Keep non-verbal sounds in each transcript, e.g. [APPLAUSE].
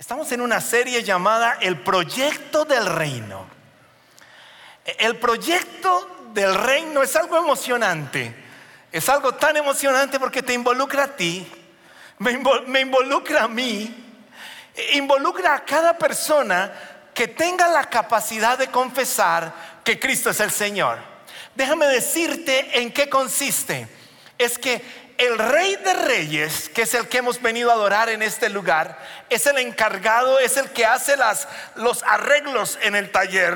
Estamos en una serie llamada El Proyecto del Reino. El proyecto del reino es algo emocionante. Es algo tan emocionante porque te involucra a ti, me, involucra a mí, involucra a cada persona que tenga la capacidad de confesar que Cristo es el Señor. Déjame decirte en qué consiste. Es que el rey de reyes, que es el que hemos venido a adorar en este lugar, es el encargado, es el que hace los arreglos en el taller,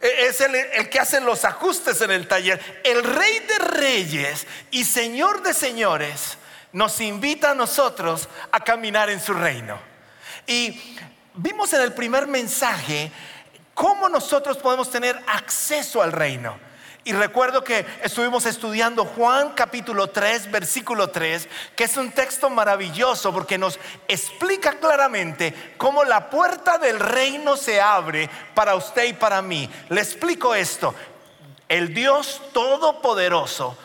e, es el, el, que hace los ajustes en el taller. El rey de reyes y señor de señores nos invita a nosotros a caminar en su reino. Y vimos en el primer mensaje cómo nosotros podemos tener acceso al reino. Y recuerdo que estuvimos estudiando Juan capítulo 3, versículo 3, que es un texto maravilloso porque nos explica claramente cómo la puerta del reino se abre para usted y para mí. Le explico esto. El Dios Todopoderoso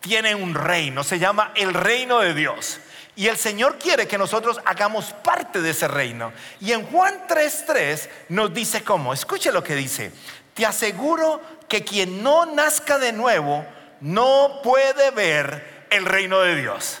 tiene un reino, se llama el reino de Dios. Y el Señor quiere que nosotros hagamos parte de ese reino. Y en Juan 3:3 nos dice cómo. Escuche lo que dice. Te aseguro que quien no nazca de nuevo no puede ver el reino de Dios.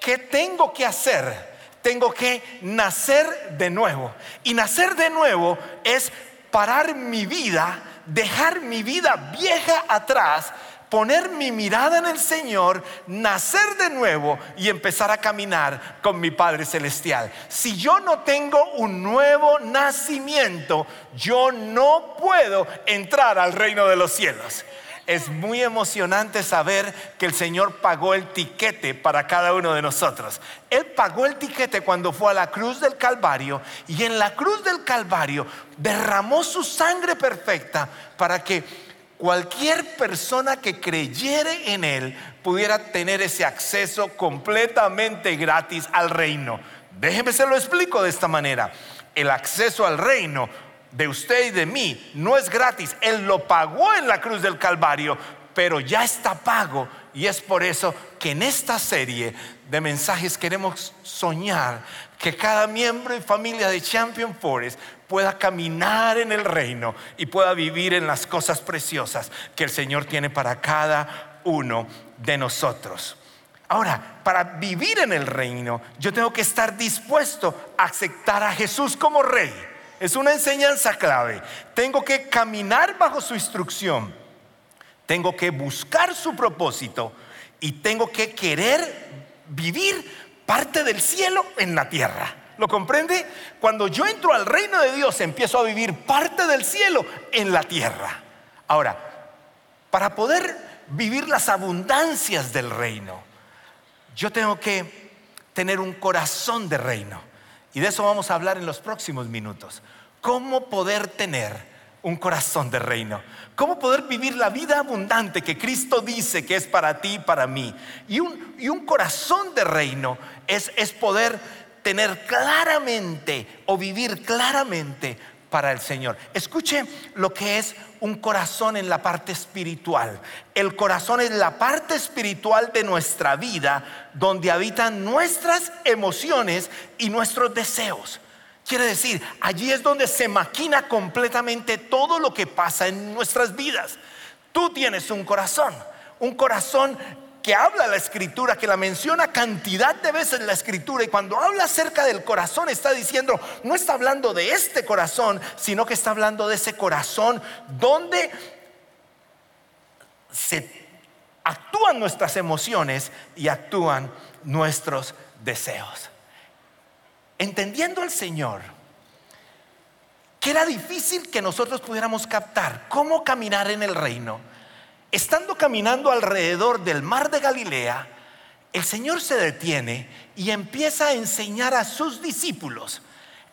¿Qué tengo que hacer? Tengo que nacer de nuevo. Y nacer de nuevo es parar mi vida, dejar mi vida vieja atrás poner mi mirada en el Señor, nacer de nuevo y empezar a caminar con mi Padre Celestial. Si yo no tengo un nuevo nacimiento, yo no puedo entrar al reino de los cielos. Es muy emocionante saber que el Señor pagó el tiquete para cada uno de nosotros. Él pagó el tiquete cuando fue a la cruz del Calvario y en la cruz del Calvario derramó su sangre perfecta para que cualquier persona que creyere en Él pudiera tener ese acceso completamente gratis al reino. Déjeme se lo explico de esta manera. El acceso al reino de usted y de mí no es gratis. Él lo pagó en la cruz del Calvario, pero ya está pago. Y es por eso que en esta serie de mensajes queremos soñar que cada miembro y familia de Champion Forest pueda caminar en el reino y pueda vivir en las cosas preciosas que el Señor tiene para cada uno de nosotros. Ahora, para vivir en el reino, yo tengo que estar dispuesto a aceptar a Jesús como rey. Es una enseñanza clave. Tengo que caminar bajo su instrucción. Tengo que buscar su propósito y tengo que querer vivir parte del cielo en la tierra. ¿Lo comprende? Cuando yo entro al reino de Dios, empiezo a vivir parte del cielo en la tierra. Ahora, para poder vivir las abundancias del reino, yo tengo que tener un corazón de reino. Y de eso vamos a hablar en los próximos minutos. ¿Cómo poder tener un corazón de reino? ¿Cómo poder vivir la vida abundante que Cristo dice que es para ti y para mí? Y un, y un corazón de reino es, es poder tener claramente o vivir claramente para el Señor. Escuche lo que es un corazón en la parte espiritual. El corazón es la parte espiritual de nuestra vida donde habitan nuestras emociones y nuestros deseos. Quiere decir, allí es donde se maquina completamente todo lo que pasa en nuestras vidas. Tú tienes un corazón, un corazón que habla la escritura, que la menciona cantidad de veces la escritura y cuando habla acerca del corazón está diciendo, no está hablando de este corazón, sino que está hablando de ese corazón donde se actúan nuestras emociones y actúan nuestros deseos. Entendiendo al Señor, que era difícil que nosotros pudiéramos captar cómo caminar en el reino Estando caminando alrededor del mar de Galilea, el Señor se detiene y empieza a enseñar a sus discípulos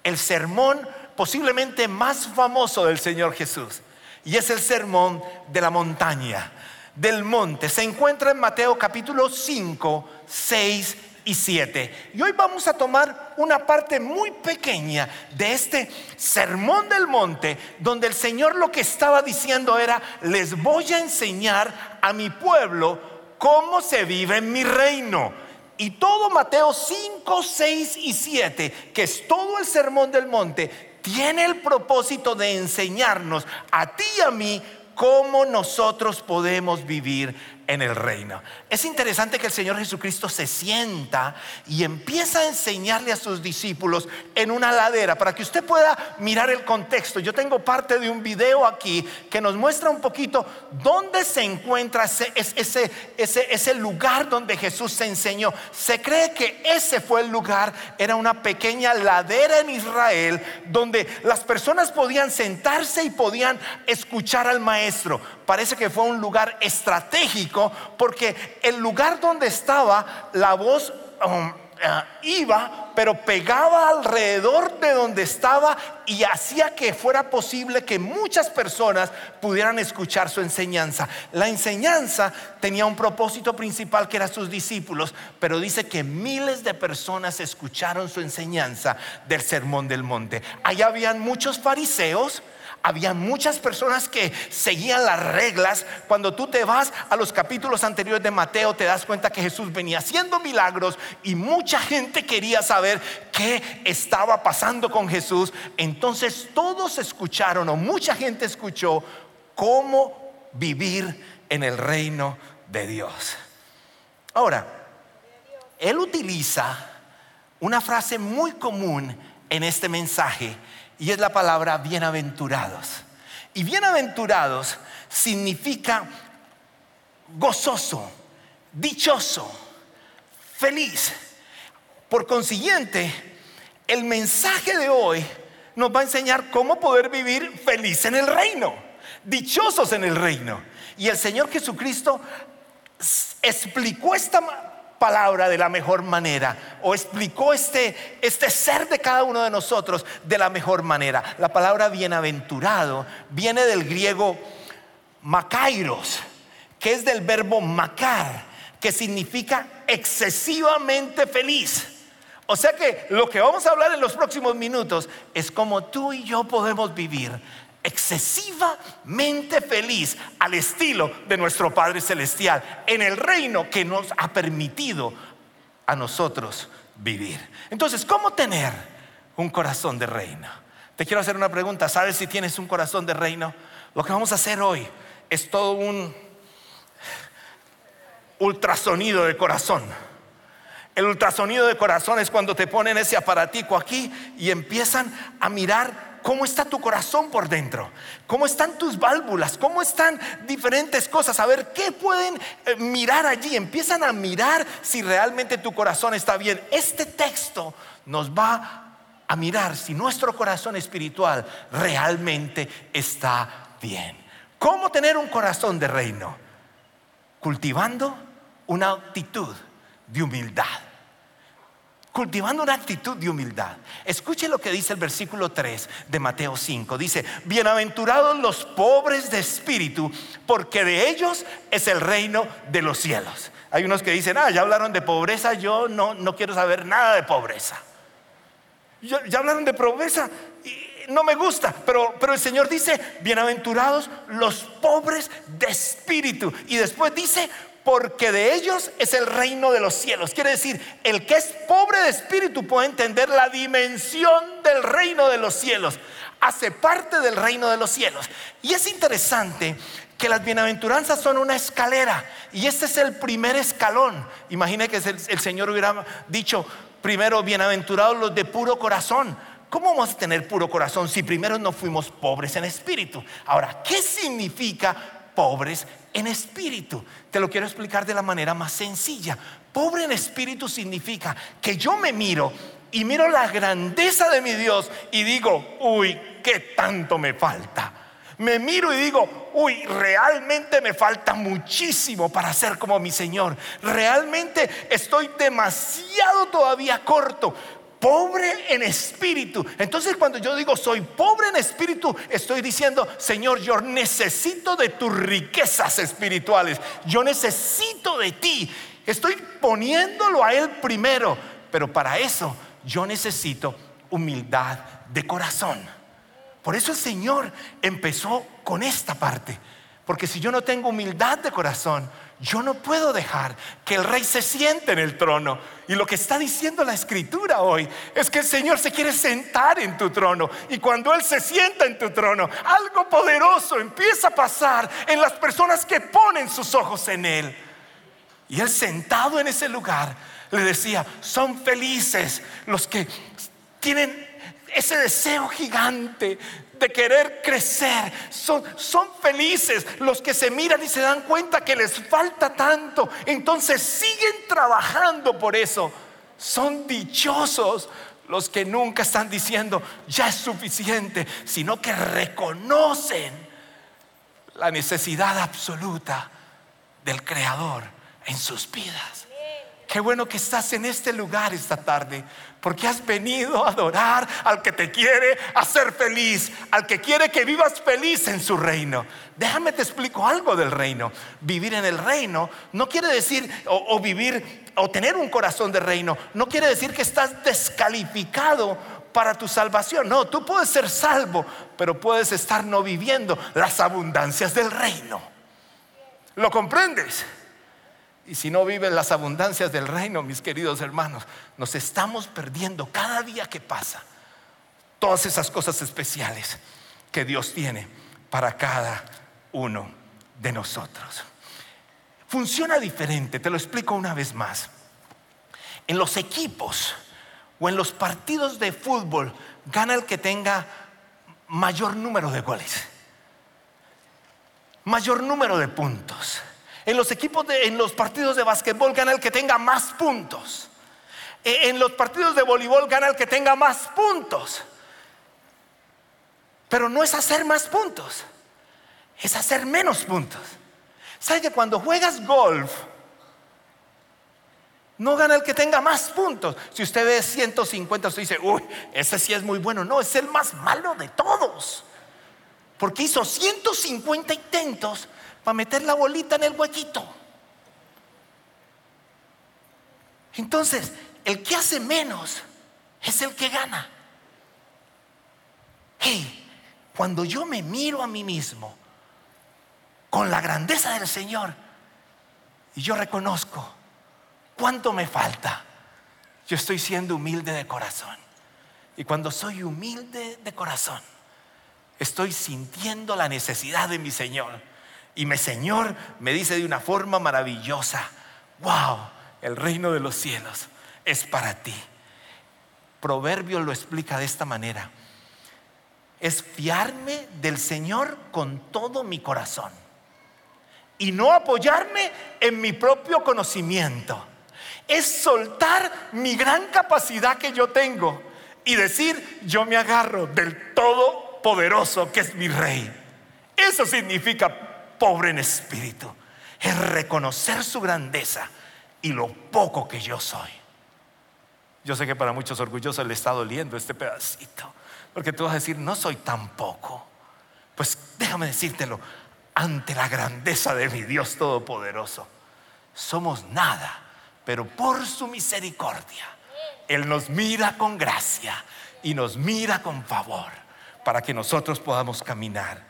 el sermón posiblemente más famoso del Señor Jesús. Y es el sermón de la montaña, del monte. Se encuentra en Mateo capítulo 5, 6 y 7. Y hoy vamos a tomar una parte muy pequeña de este sermón del monte, donde el Señor lo que estaba diciendo era, les voy a enseñar a mi pueblo cómo se vive en mi reino. Y todo Mateo 5, 6 y 7, que es todo el sermón del monte, tiene el propósito de enseñarnos a ti y a mí cómo nosotros podemos vivir en el reino. Es interesante que el Señor Jesucristo se sienta y empieza a enseñarle a sus discípulos en una ladera para que usted pueda mirar el contexto. Yo tengo parte de un video aquí que nos muestra un poquito dónde se encuentra ese, ese, lugar donde Jesús se enseñó. Se cree que ese fue el lugar, era una pequeña ladera en Israel donde las personas podían sentarse y podían escuchar al maestro. Parece que fue un lugar estratégico porque el lugar donde estaba la voz um, eh, iba, pero pegaba alrededor de donde estaba y hacía que fuera posible que muchas personas pudieran escuchar su enseñanza. La enseñanza tenía un propósito principal que era sus discípulos, pero dice que miles de personas escucharon su enseñanza del Sermón del Monte. Allá habían muchos fariseos, había muchas personas que seguían las reglas. Cuando tú te vas a los capítulos anteriores de Mateo, te das cuenta que Jesús venía haciendo milagros y mucha gente quería saber qué estaba pasando con Jesús. Entonces todos escucharon o mucha gente escuchó cómo vivir en el reino de Dios. Ahora, él utiliza una frase muy común en este mensaje y es la palabra bienaventurados. Y bienaventurados significa gozoso, dichoso, feliz. Por consiguiente, el mensaje de hoy nos va a enseñar cómo poder vivir feliz en el reino, dichosos en el reino. Y el Señor Jesucristo explicó esta palabra de la mejor manera o explicó este, este ser de cada uno de nosotros de la mejor manera. La palabra bienaventurado viene del griego makairos, que es del verbo macar, que significa excesivamente feliz. O sea que lo que vamos a hablar en los próximos minutos es cómo tú y yo podemos vivir excesivamente feliz al estilo de nuestro Padre Celestial en el reino que nos ha permitido a nosotros vivir. Entonces, ¿cómo tener un corazón de reino? Te quiero hacer una pregunta, ¿sabes si tienes un corazón de reino? Lo que vamos a hacer hoy es todo un ultrasonido de corazón. El ultrasonido de corazón es cuando te ponen ese aparatico aquí y empiezan a mirar cómo está tu corazón por dentro, cómo están tus válvulas, cómo están diferentes cosas, a ver qué pueden eh, mirar allí. Empiezan a mirar si realmente tu corazón está bien. Este texto nos va a mirar si nuestro corazón espiritual realmente está bien. ¿Cómo tener un corazón de reino? Cultivando una actitud de humildad cultivando una actitud de humildad. Escuche lo que dice el versículo 3 de Mateo 5. Dice, bienaventurados los pobres de espíritu, porque de ellos es el reino de los cielos. Hay unos que dicen, ah, ya hablaron de pobreza, yo no, no quiero saber nada de pobreza. Ya, ya hablaron de pobreza, y no me gusta, pero, pero el Señor dice, bienaventurados los pobres de espíritu. Y después dice, porque de ellos es el reino de los cielos. Quiere decir, el que es pobre de espíritu puede entender la dimensión del reino de los cielos. Hace parte del reino de los cielos. Y es interesante que las bienaventuranzas son una escalera y este es el primer escalón. Imagine que el, Señor hubiera dicho, primero, bienaventurados los de puro corazón. ¿Cómo vamos a tener puro corazón si primero no fuimos pobres en espíritu? Ahora, ¿qué significa pobres en espíritu. Te lo quiero explicar de la manera más sencilla. Pobre en espíritu significa que yo me miro y miro la grandeza de mi Dios y digo, uy, ¿qué tanto me falta? Me miro y digo, uy, realmente me falta muchísimo para ser como mi Señor. Realmente estoy demasiado todavía corto pobre en espíritu. Entonces cuando yo digo soy pobre en espíritu, estoy diciendo, Señor, yo necesito de tus riquezas espirituales. Yo necesito de ti. Estoy poniéndolo a Él primero. Pero para eso yo necesito humildad de corazón. Por eso el Señor empezó con esta parte. Porque si yo no tengo humildad de corazón, yo no puedo dejar que el rey se siente en el trono. Y lo que está diciendo la escritura hoy es que el Señor se quiere sentar en tu trono. Y cuando Él se sienta en tu trono, algo poderoso empieza a pasar en las personas que ponen sus ojos en Él. Y Él sentado en ese lugar le decía, son felices los que tienen ese deseo gigante de querer crecer. Son, son felices los que se miran y se dan cuenta que les falta tanto. Entonces siguen trabajando por eso. Son dichosos los que nunca están diciendo, ya es suficiente, sino que reconocen la necesidad absoluta del Creador en sus vidas. Qué bueno que estás en este lugar esta tarde, porque has venido a adorar al que te quiere hacer feliz, al que quiere que vivas feliz en su reino. Déjame te explico algo del reino. Vivir en el reino no quiere decir, o, vivir, o tener un corazón de reino, no quiere decir que estás descalificado para tu salvación. No, tú puedes ser salvo, pero puedes estar no viviendo las abundancias del reino. ¿Lo comprendes? Y si no viven las abundancias del reino, mis queridos hermanos, nos estamos perdiendo cada día que pasa todas esas cosas especiales que Dios tiene para cada uno de nosotros. Funciona diferente, te lo explico una vez más. En los equipos o en los partidos de fútbol gana el que tenga mayor número de goles, mayor número de puntos. En los equipos, en los partidos de básquetbol gana el que tenga más puntos. E, en los partidos de voleibol gana el que tenga más puntos. Pero no es hacer más puntos, es hacer menos puntos. ¿Sabes que cuando juegas golf, no gana el que tenga más puntos? Si usted ve 150, usted dice, uy, ese sí es muy bueno. No, es el más malo de todos. Porque hizo 150 intentos para meter la bolita en el huequito. Entonces, el que hace menos es el que gana. Hey, cuando yo me miro a mí mismo con la grandeza del Señor y yo reconozco cuánto me falta, yo estoy siendo humilde de corazón. Y cuando soy humilde de corazón, estoy sintiendo la necesidad de mi Señor y mi Señor me dice de una forma maravillosa, wow, el reino de los cielos es para ti. Proverbio lo explica de esta manera. Es fiarme del Señor con todo mi corazón y no apoyarme en mi propio conocimiento. Es soltar mi gran capacidad que yo tengo y decir, yo me agarro del Todopoderoso que es mi Rey. Eso significa pobre en espíritu, es reconocer su grandeza y lo poco que yo soy. Yo sé que para muchos orgullosos le está doliendo este pedacito, porque tú vas a decir, no soy tan poco. Pues déjame decírtelo, ante la grandeza de mi Dios Todopoderoso, somos nada, pero por su misericordia, Él nos mira con gracia y nos mira con favor para que nosotros podamos caminar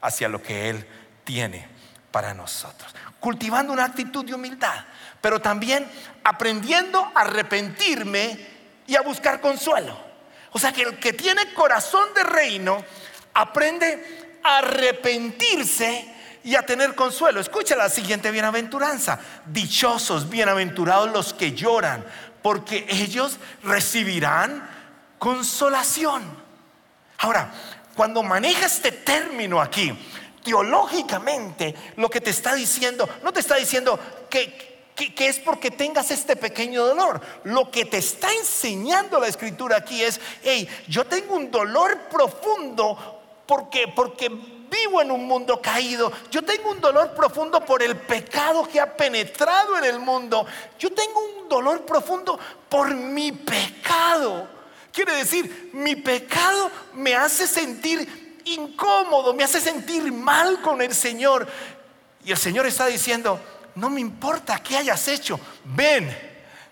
hacia lo que Él tiene para nosotros. Cultivando una actitud de humildad, pero también aprendiendo a arrepentirme y a buscar consuelo. O sea que el que tiene corazón de reino aprende a arrepentirse y a tener consuelo. Escucha la siguiente bienaventuranza. Dichosos, bienaventurados los que lloran, porque ellos recibirán consolación. Ahora, cuando maneja este término aquí, teológicamente lo que te está diciendo, no te está diciendo que, es porque tengas este pequeño dolor. Lo que te está enseñando la escritura aquí es, hey, yo tengo un dolor profundo porque, porque vivo en un mundo caído. Yo tengo un dolor profundo por el pecado que ha penetrado en el mundo. Yo tengo un dolor profundo por mi pecado. Quiere decir, mi pecado me hace sentir incómodo, me hace sentir mal con el Señor. Y el Señor está diciendo, no me importa qué hayas hecho, ven,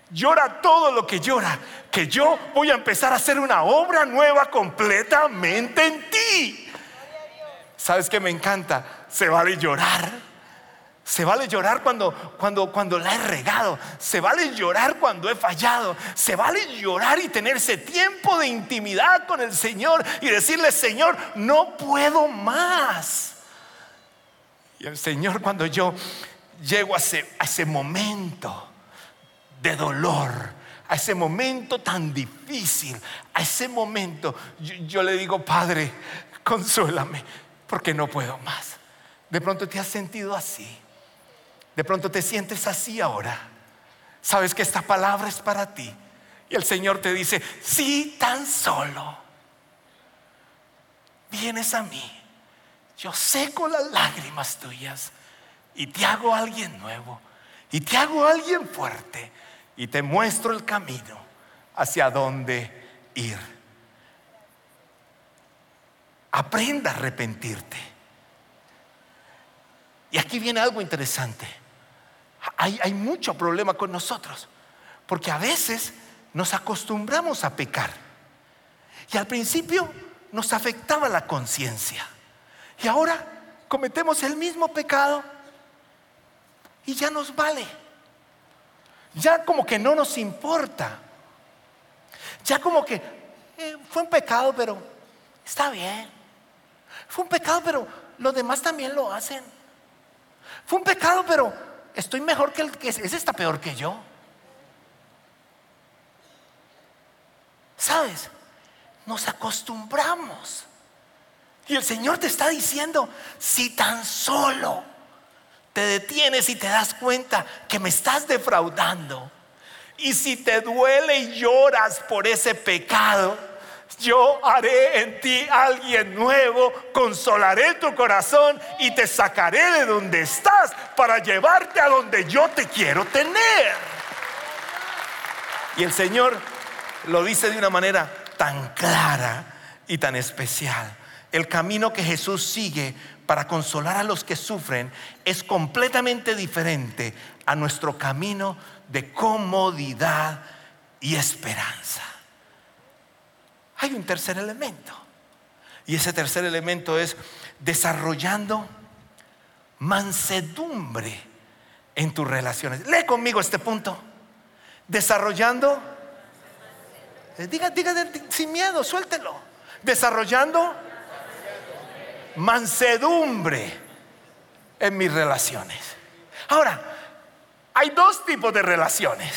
llora todo lo que llora, que yo voy a empezar a hacer una obra nueva completamente en ti. ¿Sabes qué me encanta? se vale llorar. Se vale llorar cuando, cuando, cuando la he regado. Se vale llorar cuando he fallado. Se vale llorar y tener ese tiempo de intimidad con el Señor y decirle, Señor, no puedo más. Y el Señor cuando yo llego a ese, a ese momento de dolor, a ese momento tan difícil, a ese momento, yo, yo le digo, Padre, consuélame, porque no puedo más. De pronto te has sentido así. De pronto te sientes así ahora. Sabes que esta palabra es para ti. Y el Señor te dice, si tan solo vienes a mí, yo seco las lágrimas tuyas y te hago alguien nuevo y te hago alguien fuerte y te muestro el camino hacia dónde ir. Aprenda a arrepentirte. Y aquí viene algo interesante hay, mucho problema con nosotros, porque a veces nos acostumbramos a pecar. Y al principio nos afectaba la conciencia. Y ahora cometemos el mismo pecado y ya nos vale. Ya como que no nos importa. Ya como que eh, fue un pecado, pero está bien. Fue un pecado, pero los demás también lo hacen. Fue un pecado, pero estoy mejor que el que ese está peor que yo. ¿Sabes? Nos acostumbramos. Y el Señor te está diciendo, si tan solo te detienes y te das cuenta que me estás defraudando, y si te duele y lloras por ese pecado, yo haré en ti alguien nuevo, consolaré tu corazón y te sacaré de donde estás para llevarte a donde yo te quiero tener. Y el Señor lo dice de una manera tan clara y tan especial. El camino que Jesús sigue para consolar a los que sufren es completamente diferente a nuestro camino de comodidad y esperanza hay un tercer elemento. Y ese tercer elemento es desarrollando mansedumbre en tus relaciones. Lee conmigo este punto. Desarrollando, eh, diga, diga sin miedo, suéltelo. Desarrollando mansedumbre en mis relaciones. Ahora, hay dos tipos de relaciones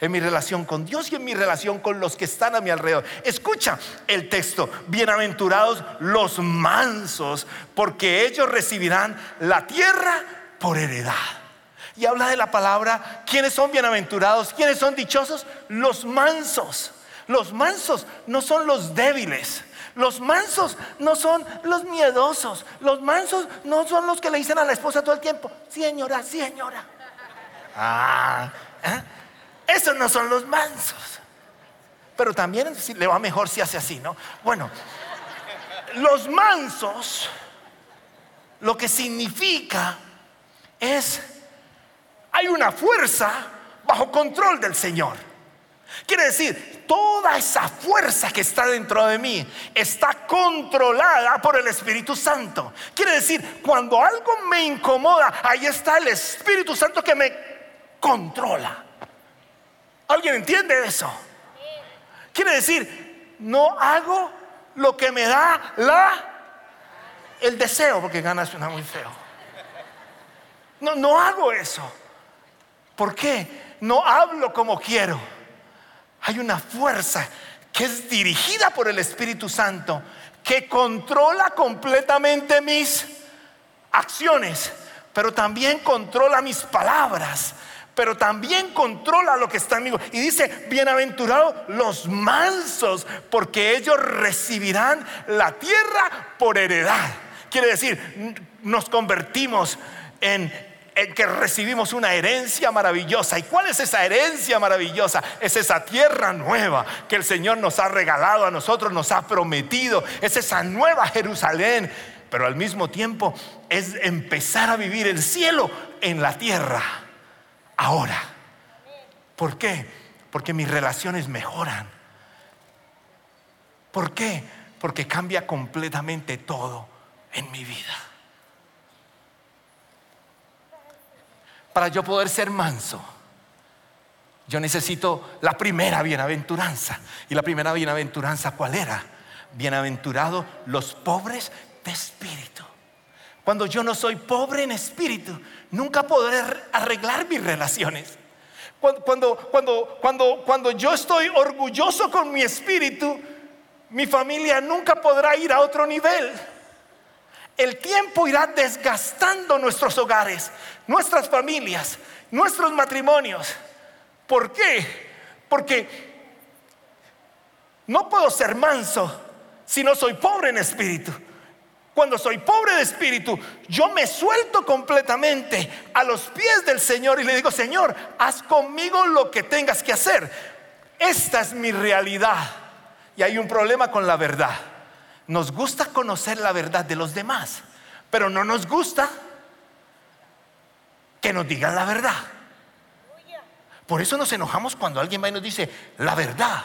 en mi relación con Dios y en mi relación con los que están a mi alrededor. Escucha el texto, bienaventurados los mansos, porque ellos recibirán la tierra por heredad. Y habla de la palabra, ¿quiénes son bienaventurados? ¿Quiénes son dichosos? Los mansos. Los mansos no son los débiles. Los mansos no son los miedosos. Los mansos no son los que le dicen a la esposa todo el tiempo, señora, señora. Ah, ¿eh? Esos no son los mansos. Pero también le va mejor si hace así, ¿no? Bueno, los mansos lo que significa es, hay una fuerza bajo control del Señor. Quiere decir, toda esa fuerza que está dentro de mí está controlada por el Espíritu Santo. Quiere decir, cuando algo me incomoda, ahí está el Espíritu Santo que me controla. ¿Alguien entiende eso? Quiere decir, no hago lo que me da la el deseo, porque gana suena muy feo. No, no hago eso. ¿Por qué? No hablo como quiero. Hay una fuerza que es dirigida por el Espíritu Santo, que controla completamente mis acciones, pero también controla mis palabras pero también controla lo que está en mí. Y dice, bienaventurados los mansos, porque ellos recibirán la tierra por heredad. Quiere decir, nos convertimos en, en que recibimos una herencia maravillosa. ¿Y cuál es esa herencia maravillosa? Es esa tierra nueva que el Señor nos ha regalado a nosotros, nos ha prometido. Es esa nueva Jerusalén. Pero al mismo tiempo es empezar a vivir el cielo en la tierra ahora. ¿Por qué? Porque mis relaciones mejoran. ¿Por qué? Porque cambia completamente todo en mi vida. Para yo poder ser manso, yo necesito la primera bienaventuranza. ¿Y la primera bienaventuranza cuál era? Bienaventurados los pobres de espíritu. Cuando yo no soy pobre en espíritu, nunca podré arreglar mis relaciones. Cuando, cuando, cuando, cuando yo estoy orgulloso con mi espíritu, mi familia nunca podrá ir a otro nivel. El tiempo irá desgastando nuestros hogares, nuestras familias, nuestros matrimonios. ¿Por qué? Porque no puedo ser manso si no soy pobre en espíritu. Cuando soy pobre de espíritu, yo me suelto completamente a los pies del Señor y le digo, Señor, haz conmigo lo que tengas que hacer. Esta es mi realidad. Y hay un problema con la verdad. Nos gusta conocer la verdad de los demás, pero no nos gusta que nos digan la verdad. Por eso nos enojamos cuando alguien va y nos dice la verdad.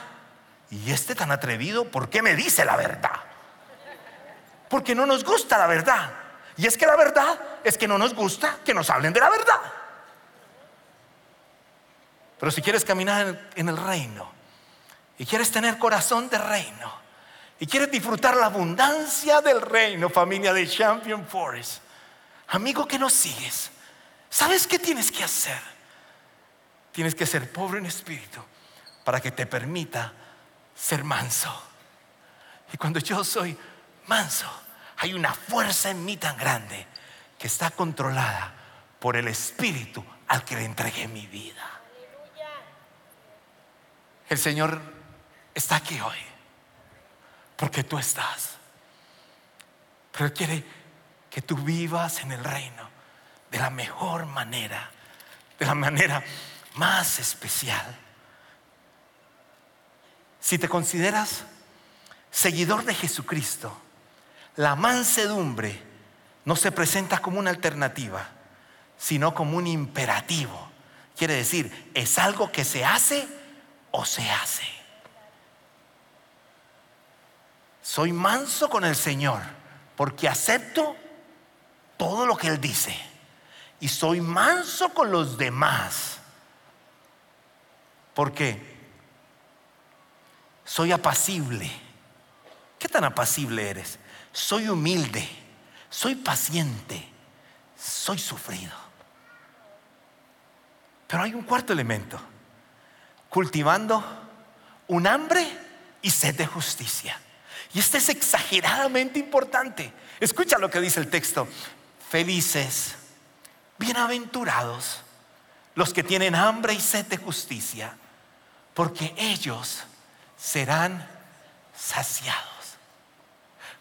Y este tan atrevido, ¿por qué me dice la verdad? Porque no nos gusta la verdad. Y es que la verdad es que no nos gusta que nos hablen de la verdad. Pero si quieres caminar en el reino y quieres tener corazón de reino y quieres disfrutar la abundancia del reino, familia de Champion Forest, amigo que nos sigues, ¿sabes qué tienes que hacer? Tienes que ser pobre en espíritu para que te permita ser manso. Y cuando yo soy manso, hay una fuerza en mí tan grande que está controlada por el Espíritu al que le entregué mi vida. El Señor está aquí hoy porque tú estás. Pero Él quiere que tú vivas en el reino de la mejor manera, de la manera más especial. Si te consideras seguidor de Jesucristo, la mansedumbre no se presenta como una alternativa, sino como un imperativo. Quiere decir, es algo que se hace o se hace. Soy manso con el Señor porque acepto todo lo que Él dice. Y soy manso con los demás porque soy apacible. ¿Qué tan apacible eres? Soy humilde, soy paciente, soy sufrido. Pero hay un cuarto elemento, cultivando un hambre y sed de justicia. Y este es exageradamente importante. Escucha lo que dice el texto. Felices, bienaventurados los que tienen hambre y sed de justicia, porque ellos serán saciados.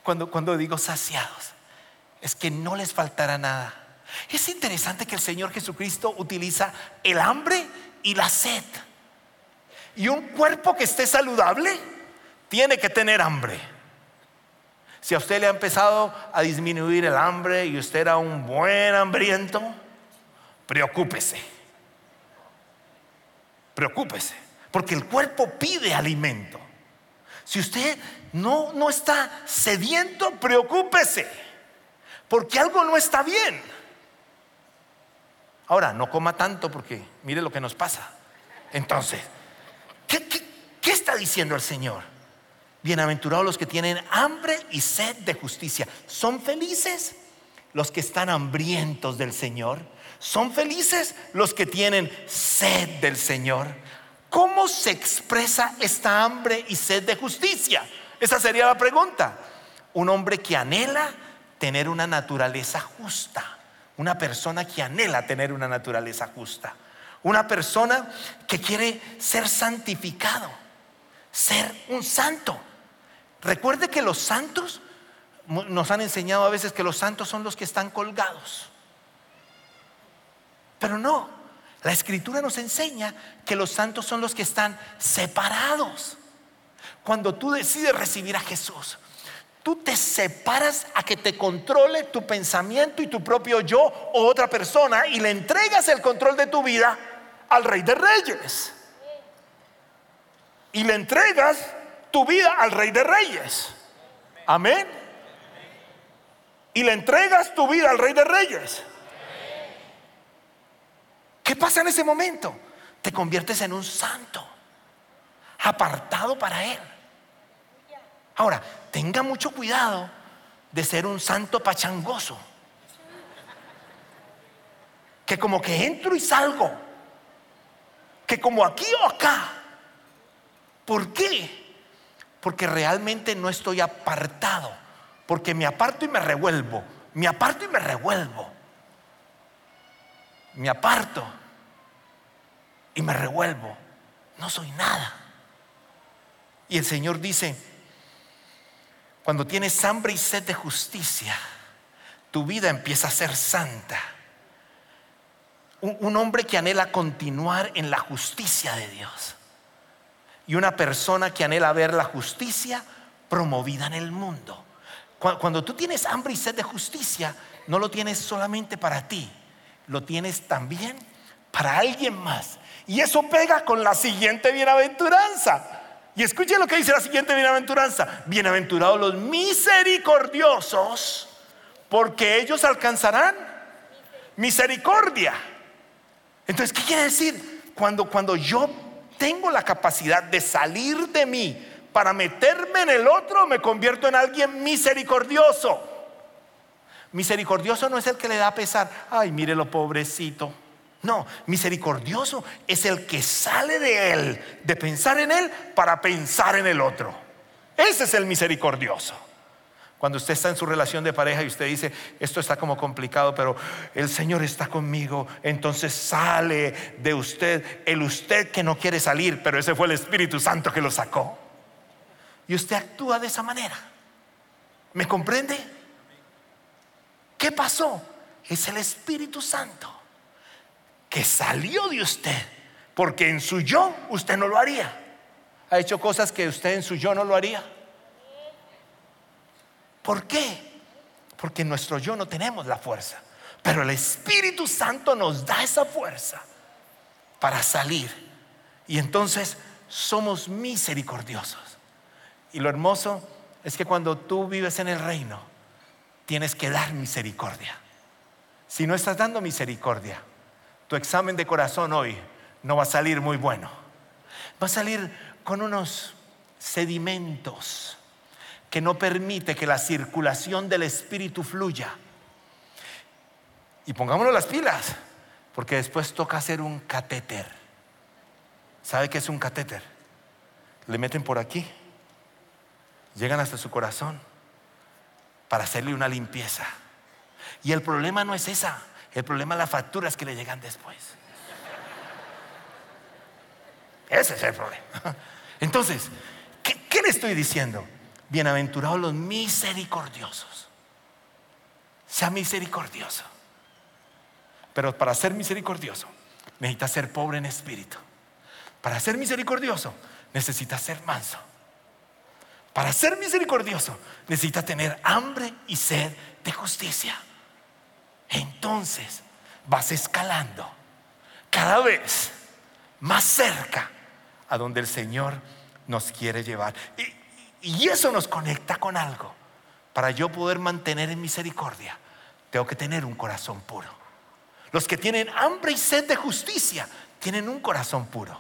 Cuando, cuando digo saciados, es que no les faltará nada. Es interesante que el Señor Jesucristo utiliza el hambre y la sed. Y un cuerpo que esté saludable tiene que tener hambre. Si a usted le ha empezado a disminuir el hambre y usted era un buen hambriento, preocúpese. Preocúpese, porque el cuerpo pide alimento. Si usted no, no está sediento, preocúpese, porque algo no está bien. Ahora, no coma tanto porque mire lo que nos pasa. Entonces, ¿qué, qué está diciendo el Señor? Bienaventurados los que tienen hambre y sed de justicia. ¿Son felices los que están hambrientos del Señor? ¿Son felices los que tienen sed del Señor? ¿Cómo se expresa esta hambre y sed de justicia? Esa sería la pregunta. Un hombre que anhela tener una naturaleza justa. Una persona que anhela tener una naturaleza justa. Una persona que quiere ser santificado. Ser un santo. Recuerde que los santos nos han enseñado a veces que los santos son los que están colgados. Pero no, la escritura nos enseña que los santos son los que están separados. Cuando tú decides recibir a Jesús, tú te separas a que te controle tu pensamiento y tu propio yo o otra persona y le entregas el control de tu vida al Rey de Reyes. Y le entregas tu vida al Rey de Reyes. Amén. Y le entregas tu vida al Rey de Reyes. ¿Qué pasa en ese momento? Te conviertes en un santo, apartado para Él. Ahora, tenga mucho cuidado de ser un santo pachangoso. Que como que entro y salgo. Que como aquí o acá. ¿Por qué? Porque realmente no estoy apartado. Porque me aparto y me revuelvo. Me aparto y me revuelvo. Me aparto y me revuelvo. No soy nada. Y el Señor dice, cuando tienes hambre y sed de justicia, tu vida empieza a ser santa. Un, hombre que anhela continuar en la justicia de Dios. Y una persona que anhela ver la justicia promovida en el mundo. Cuando, tú tienes hambre y sed de justicia, no lo tienes solamente para ti, lo tienes también para alguien más. Y eso pega con la siguiente bienaventuranza. Y escuche lo que dice la siguiente bienaventuranza. Bienaventurados los misericordiosos, porque ellos alcanzarán misericordia. Entonces, ¿qué quiere decir? Cuando, cuando yo tengo la capacidad de salir de mí para meterme en el otro, me convierto en alguien misericordioso. Misericordioso no es el que le da pesar. Ay, mire lo pobrecito. No, misericordioso es el que sale de él, de pensar en él, para pensar en el otro. Ese es el misericordioso. Cuando usted está en su relación de pareja y usted dice, esto está como complicado, pero el Señor está conmigo, entonces sale de usted el usted que no quiere salir, pero ese fue el Espíritu Santo que lo sacó. Y usted actúa de esa manera. ¿Me comprende? ¿Qué pasó? Es el Espíritu Santo que salió de usted, porque en su yo usted no lo haría. ¿Ha hecho cosas que usted en su yo no lo haría? ¿Por qué? Porque en nuestro yo no tenemos la fuerza, pero el Espíritu Santo nos da esa fuerza para salir. Y entonces somos misericordiosos. Y lo hermoso es que cuando tú vives en el reino, tienes que dar misericordia. Si no estás dando misericordia, tu examen de corazón hoy no va a salir muy bueno. Va a salir con unos sedimentos que no permite que la circulación del espíritu fluya. Y pongámonos las pilas, porque después toca hacer un catéter. ¿Sabe qué es un catéter? Le meten por aquí, llegan hasta su corazón para hacerle una limpieza. Y el problema no es esa. El problema es las facturas que le llegan después. Ese es el problema. [LAUGHS] Entonces, ¿qué, le estoy diciendo? Bienaventurados los misericordiosos. Sea misericordioso. Pero para ser misericordioso, necesita ser pobre en espíritu. Para ser misericordioso, necesita ser manso. Para ser misericordioso, necesita tener hambre y sed de justicia entonces vas escalando cada vez más cerca a donde el Señor nos quiere llevar. Y, eso nos conecta con algo. Para yo poder mantener en misericordia, tengo que tener un corazón puro. Los que tienen hambre y sed de justicia tienen un corazón puro.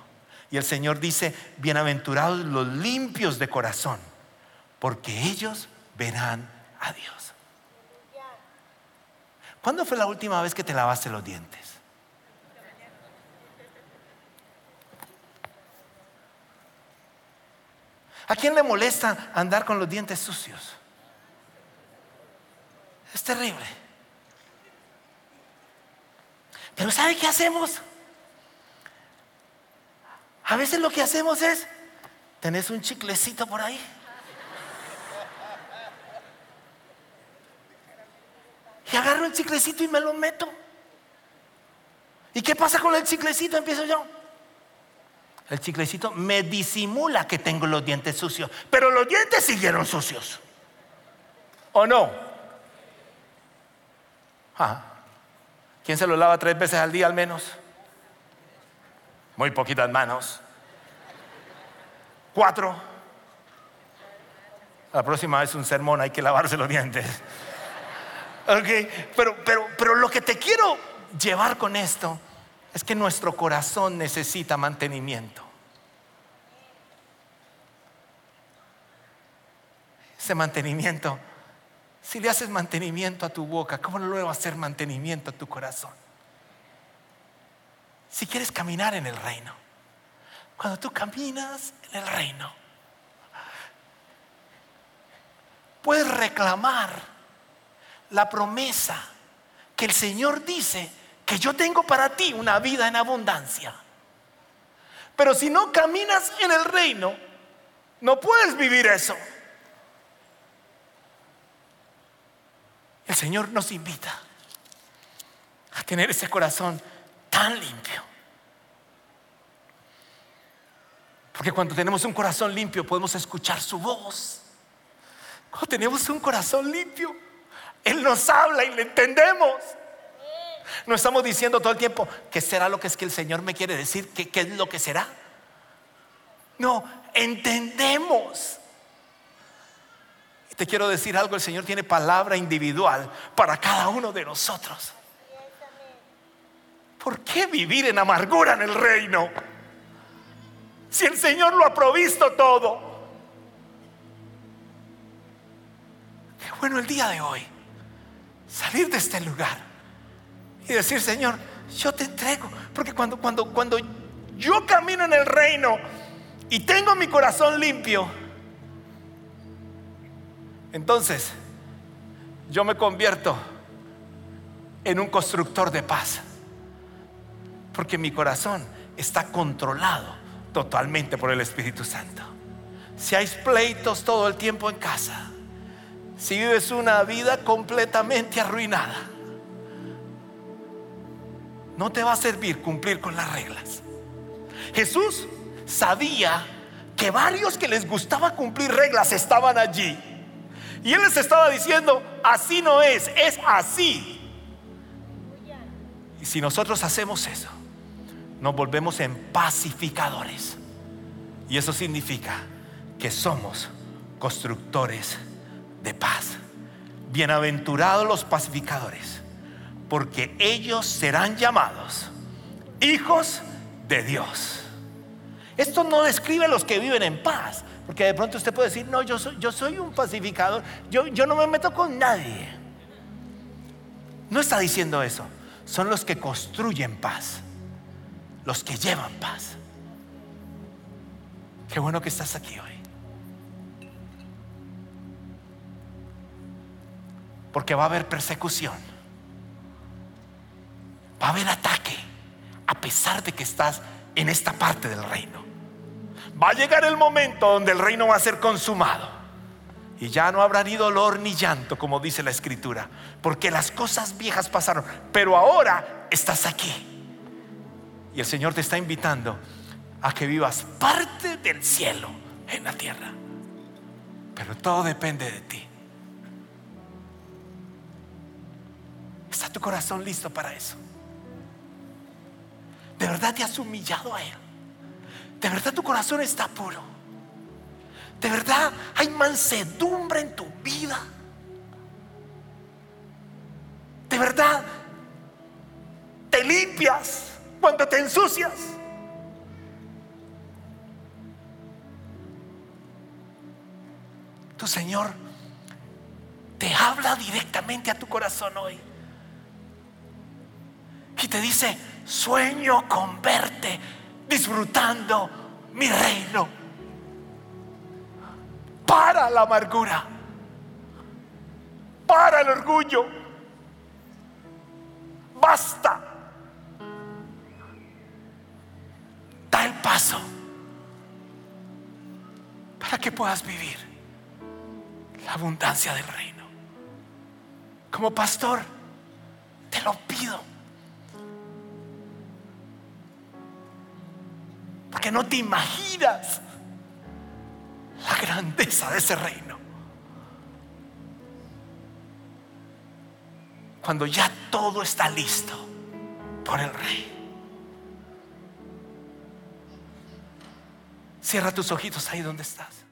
Y el Señor dice, bienaventurados los limpios de corazón, porque ellos verán a Dios. ¿Cuándo fue la última vez que te lavaste los dientes? ¿A quién le molesta andar con los dientes sucios? Es terrible. Pero ¿sabe qué hacemos? A veces lo que hacemos es, tenés un chiclecito por ahí. Y agarro el chiclecito y me lo meto. ¿Y qué pasa con el chiclecito? Empiezo yo. El chiclecito me disimula que tengo los dientes sucios, pero los dientes siguieron sucios. ¿O no? Ah. ¿Quién se lo lava tres veces al día al menos? Muy poquitas manos. Cuatro. La próxima vez un sermón hay que lavarse los dientes. Ok, pero, pero, pero lo que te quiero llevar con esto es que nuestro corazón necesita mantenimiento. Ese mantenimiento, si le haces mantenimiento a tu boca, ¿cómo no le vas a hacer mantenimiento a tu corazón? Si quieres caminar en el reino, cuando tú caminas en el reino, puedes reclamar la promesa que el Señor dice que yo tengo para ti una vida en abundancia. Pero si no caminas en el reino, no puedes vivir eso. El Señor nos invita a tener ese corazón tan limpio. Porque cuando tenemos un corazón limpio podemos escuchar su voz. Cuando tenemos un corazón limpio, Él nos habla y le entendemos. No estamos diciendo todo el tiempo, ¿qué será lo que es que el Señor me quiere decir? ¿Qué, es lo que será? No, entendemos. Te quiero decir algo, el Señor tiene palabra individual para cada uno de nosotros. ¿Por qué vivir en amargura en el reino? Si el Señor lo ha provisto todo. Qué bueno el día de hoy salir de este lugar y decir, Señor, yo te entrego. Porque cuando, cuando, cuando yo camino en el reino y tengo mi corazón limpio, entonces yo me convierto en un constructor de paz. Porque mi corazón está controlado totalmente por el Espíritu Santo. Si hay pleitos todo el tiempo en casa, si vives una vida completamente arruinada, no te va a servir cumplir con las reglas. Jesús sabía que varios que les gustaba cumplir reglas estaban allí. Y Él les estaba diciendo, así no es, es así. Y si nosotros hacemos eso, nos volvemos en pacificadores. Y eso significa que somos constructores de paz. Bienaventurados los pacificadores, porque ellos serán llamados hijos de Dios. Esto no describe a los que viven en paz, porque de pronto usted puede decir, no, yo soy, yo soy un pacificador, yo, yo no me meto con nadie. No está diciendo eso, son los que construyen paz los que llevan paz. Qué bueno que estás aquí hoy. Porque va a haber persecución. Va a haber ataque. A pesar de que estás en esta parte del reino. Va a llegar el momento donde el reino va a ser consumado. Y ya no habrá ni dolor ni llanto, como dice la escritura. Porque las cosas viejas pasaron. Pero ahora estás aquí. Y el Señor te está invitando a que vivas parte del cielo en la tierra. Pero todo depende de ti. ¿Está tu corazón listo para eso? ¿De verdad te has humillado a Él? ¿De verdad tu corazón está puro? ¿De verdad hay mansedumbre en tu vida? ¿De verdad te limpias? cuando te ensucias. Tu Señor te habla directamente a tu corazón hoy. Y te dice, sueño con verte disfrutando mi reino. Para la amargura. Para el orgullo. Basta Da el paso para que puedas vivir la abundancia del reino. Como pastor, te lo pido. Porque no te imaginas la grandeza de ese reino. Cuando ya todo está listo por el rey. Cierra tus ojitos ahí donde estás.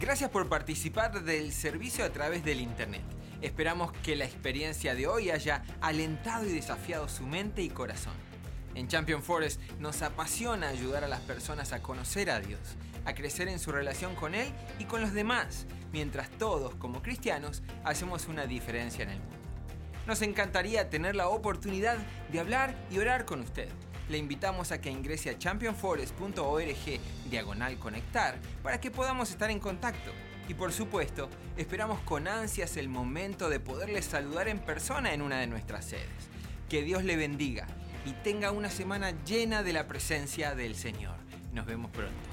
Gracias por participar del servicio a través del Internet. Esperamos que la experiencia de hoy haya alentado y desafiado su mente y corazón. En Champion Forest nos apasiona ayudar a las personas a conocer a Dios, a crecer en su relación con Él y con los demás, mientras todos, como cristianos, hacemos una diferencia en el mundo. Nos encantaría tener la oportunidad de hablar y orar con usted. Le invitamos a que ingrese a championforest.org diagonal conectar para que podamos estar en contacto. Y por supuesto, esperamos con ansias el momento de poderle saludar en persona en una de nuestras sedes. Que Dios le bendiga y tenga una semana llena de la presencia del Señor. Nos vemos pronto.